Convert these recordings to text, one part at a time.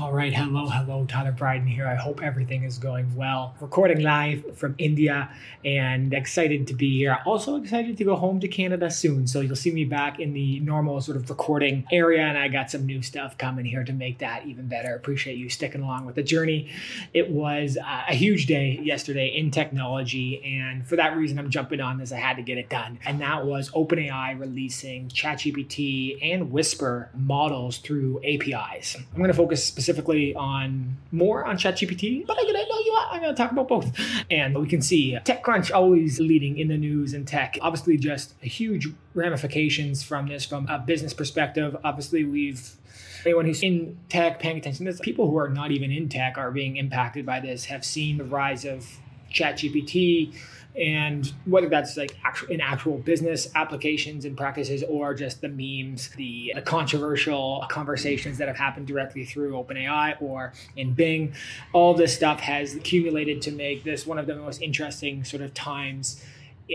All right, hello, hello, Tyler Bryden here. I hope everything is going well. Recording live from India and excited to be here. Also excited to go home to Canada soon. So you'll see me back in the normal sort of recording area, and I got some new stuff coming here to make that even better. Appreciate you sticking along with the journey. It was uh, a huge day yesterday in technology, and for that reason, I'm jumping on this. I had to get it done, and that was OpenAI releasing ChatGPT and Whisper models through APIs. I'm going to focus specifically on more on ChatGPT, but I'm gonna know you what, I'm gonna talk about both. And we can see TechCrunch always leading in the news and tech. Obviously, just huge ramifications from this from a business perspective. Obviously, we've anyone who's in tech paying attention to this, people who are not even in tech are being impacted by this, have seen the rise of ChatGPT and whether that's like actual in actual business applications and practices or just the memes the, the controversial conversations that have happened directly through openai or in bing all this stuff has accumulated to make this one of the most interesting sort of times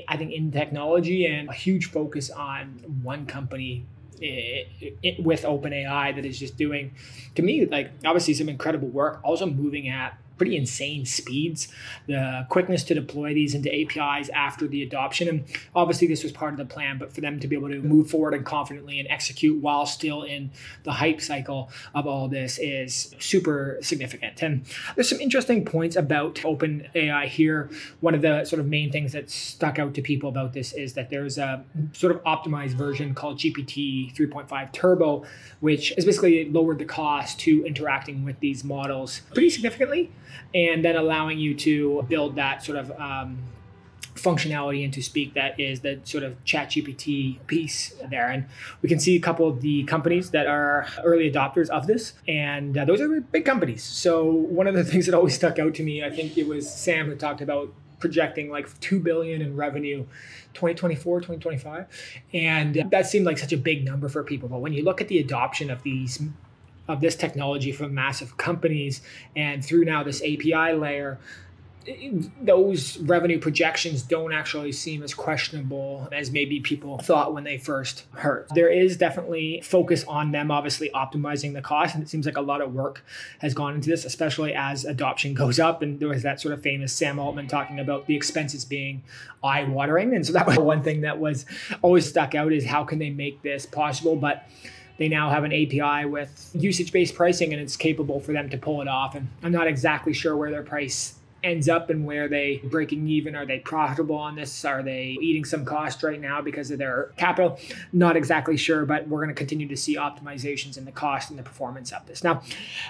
i think in technology and a huge focus on one company it, it, with OpenAI that is just doing, to me, like obviously some incredible work, also moving at pretty insane speeds, the quickness to deploy these into APIs after the adoption. And obviously, this was part of the plan, but for them to be able to move forward and confidently and execute while still in the hype cycle of all this is super significant. And there's some interesting points about OpenAI here. One of the sort of main things that stuck out to people about this is that there's a sort of optimized version called GPT 3.5 Turbo, which is basically lowered the cost to interacting with these models pretty significantly and then allowing you to build that sort of um, functionality into speak that is the sort of chat gpt piece there. And we can see a couple of the companies that are early adopters of this and uh, those are big companies. So one of the things that always stuck out to me i think it was sam who talked about projecting like 2 billion in revenue 2024 2025 and that seemed like such a big number for people. But when you look at the adoption of these of this technology from massive companies and through now this API layer, those revenue projections don't actually seem as questionable as maybe people thought when they first heard. There is definitely focus on them obviously optimizing the cost, and it seems like a lot of work has gone into this, especially as adoption goes up. And there was that sort of famous Sam Altman talking about the expenses being eye watering. And so that was one thing that was always stuck out is how can they make this possible? But they now have an API with usage based pricing and it's capable for them to pull it off. And I'm not exactly sure where their price ends up and where they breaking even? Are they profitable on this? Are they eating some cost right now because of their capital? Not exactly sure but we're going to continue to see optimizations in the cost and the performance of this. Now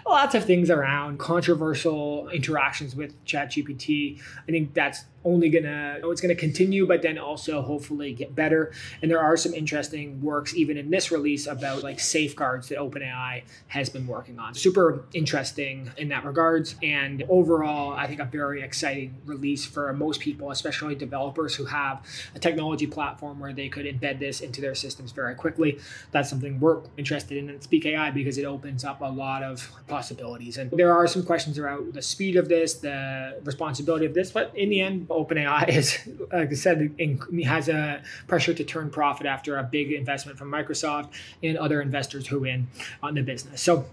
lots of things around controversial interactions with ChatGPT. I think that's only gonna it's gonna continue but then also hopefully get better. And there are some interesting works even in this release about like safeguards that openai has been working on. Super interesting in that regards. And overall i think a very exciting release for most people especially developers who have a technology platform where they could embed this into their systems very quickly that's something we're interested in at speak ai because it opens up a lot of possibilities and there are some questions around the speed of this the responsibility of this but in the end OpenAI is, like I said, has a pressure to turn profit after a big investment from Microsoft and other investors who in on the business. So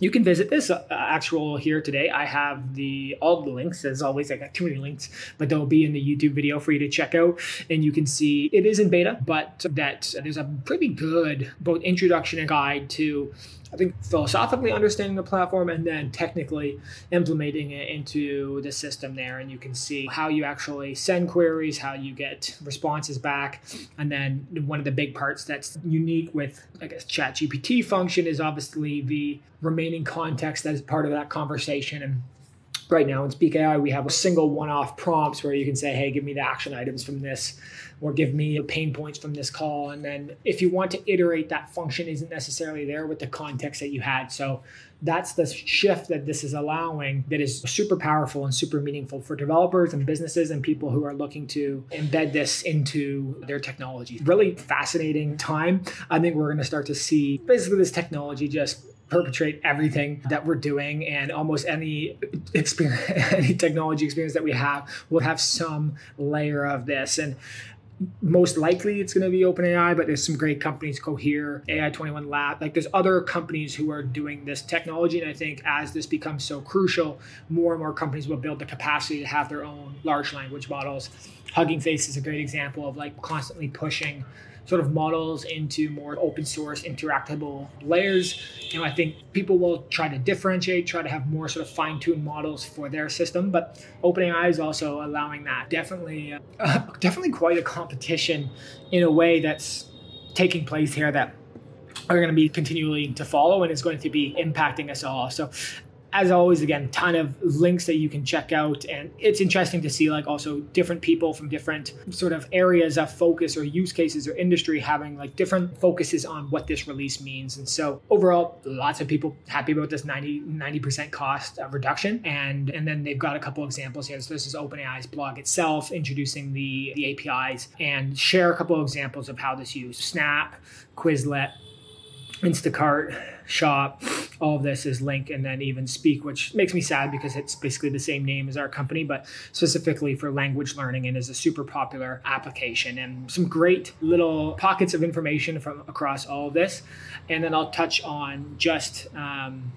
you can visit this uh, actual here today. I have the all the links as always. I got too many links, but they'll be in the YouTube video for you to check out, and you can see it is in beta, but that there's a pretty good both introduction and guide to I think philosophically understanding the platform and then technically implementing it into the system there. And you can see how you actually send queries, how you get responses back. And then one of the big parts that's unique with, I guess, ChatGPT function is obviously the remaining context that is part of that conversation. And right now in Speak AI, we have a single one-off prompts where you can say, "Hey, give me the action items from this," or "Give me the pain points from this call." And then if you want to iterate, that function isn't necessarily there with the context that you had. So that's the shift that this is allowing that is super powerful and super meaningful for developers and businesses and people who are looking to embed this into their technology. Really fascinating time. I think we're going to start to see basically this technology just perpetrate everything that we're doing and almost any experience any technology experience that we have will have some layer of this and most likely it's going to be OpenAI, but there's some great companies, Cohere, AI21 Lab. Like there's other companies who are doing this technology. And I think as this becomes so crucial, more and more companies will build the capacity to have their own large language models. Hugging Face is a great example of like constantly pushing sort of models into more open source interactable layers. You know, I think people will try to differentiate, try to have more sort of fine tuned models for their system, but OpenAI is also allowing that. Definitely, uh, definitely quite a competition in a way that's taking place here that are going to be continually to follow and is going to be impacting us all. So as always, again, ton of links that you can check out. And it's interesting to see like also different people from different sort of areas of focus or use cases or industry having like different focuses on what this release means. And so overall, lots of people happy about this 90, 90% cost uh, reduction. And, and then they've got a couple examples here. So this is OpenAI's blog itself introducing the, the APIs and share a couple of examples of how this used Snap, Quizlet, Instacart, Shop, all of this is Link, and then even Speak, which makes me sad because it's basically the same name as our company, but specifically for language learning and is a super popular application. And some great little pockets of information from across all of this. And then I'll touch on just um,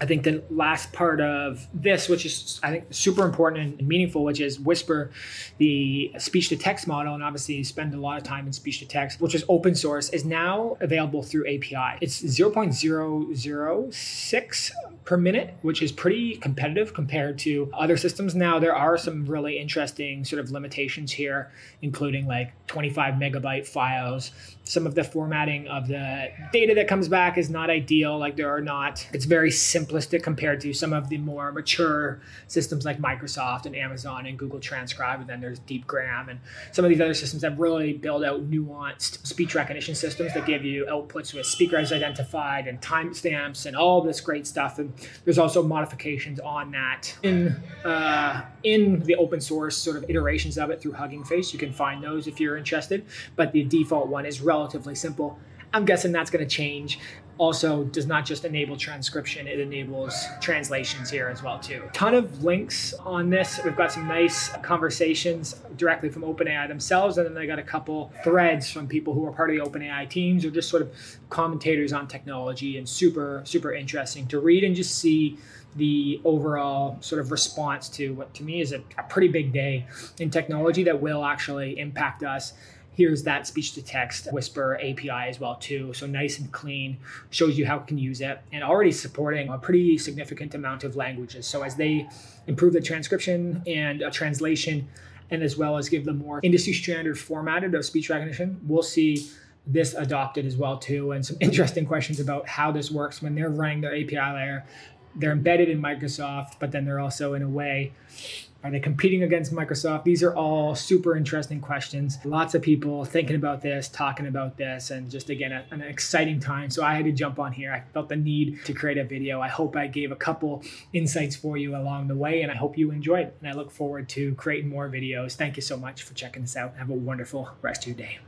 I think the last part of this, which is I think super important and meaningful, which is Whisper, the speech to text model, and obviously spend a lot of time in speech to text, which is open source, is now available through API. It's 0.006 per minute, which is pretty competitive compared to other systems. Now there are some really interesting sort of limitations here, including like 25 megabyte files. Some of the formatting of the data that comes back is not ideal. Like there are not, it's very simplistic compared to some of the more mature systems like Microsoft and Amazon and Google Transcribe. And then there's DeepGram and some of these other systems that really build out nuanced speech recognition systems that give you outputs with speakers identified and timestamps and all this great stuff. And there's also modifications on that in uh, in the open source sort of iterations of it through Hugging Face. You can find those if you're interested. But the default one is relatively simple. I'm guessing that's going to change. Also does not just enable transcription it enables translations here as well too. Ton of links on this. We've got some nice conversations directly from openai themselves and then i got a couple threads from people who are part of the openai teams or just sort of commentators on technology and super super interesting to read and just see the overall sort of response to what to me is a, a pretty big day in technology that will actually impact us here's that speech to text whisper api as well too. So nice and clean. Shows you how can use it. And already supporting a pretty significant amount of languages. So as they improve the transcription and uh, translation and as well as give them more industry standard formatted of speech recognition we'll see this adopted as well too. And some interesting questions about how this works. When they're running their api layer they're embedded in microsoft but then they're also in a way are they competing against Microsoft? These are all super interesting questions. Lots of people thinking about this, talking about this, and just again, a, an exciting time. So I had to jump on here. I felt the need to create a video. I hope I gave a couple insights for you along the way, and I hope you enjoyed. And I look forward to creating more videos. Thank you so much for checking this out. Have a wonderful rest of your day.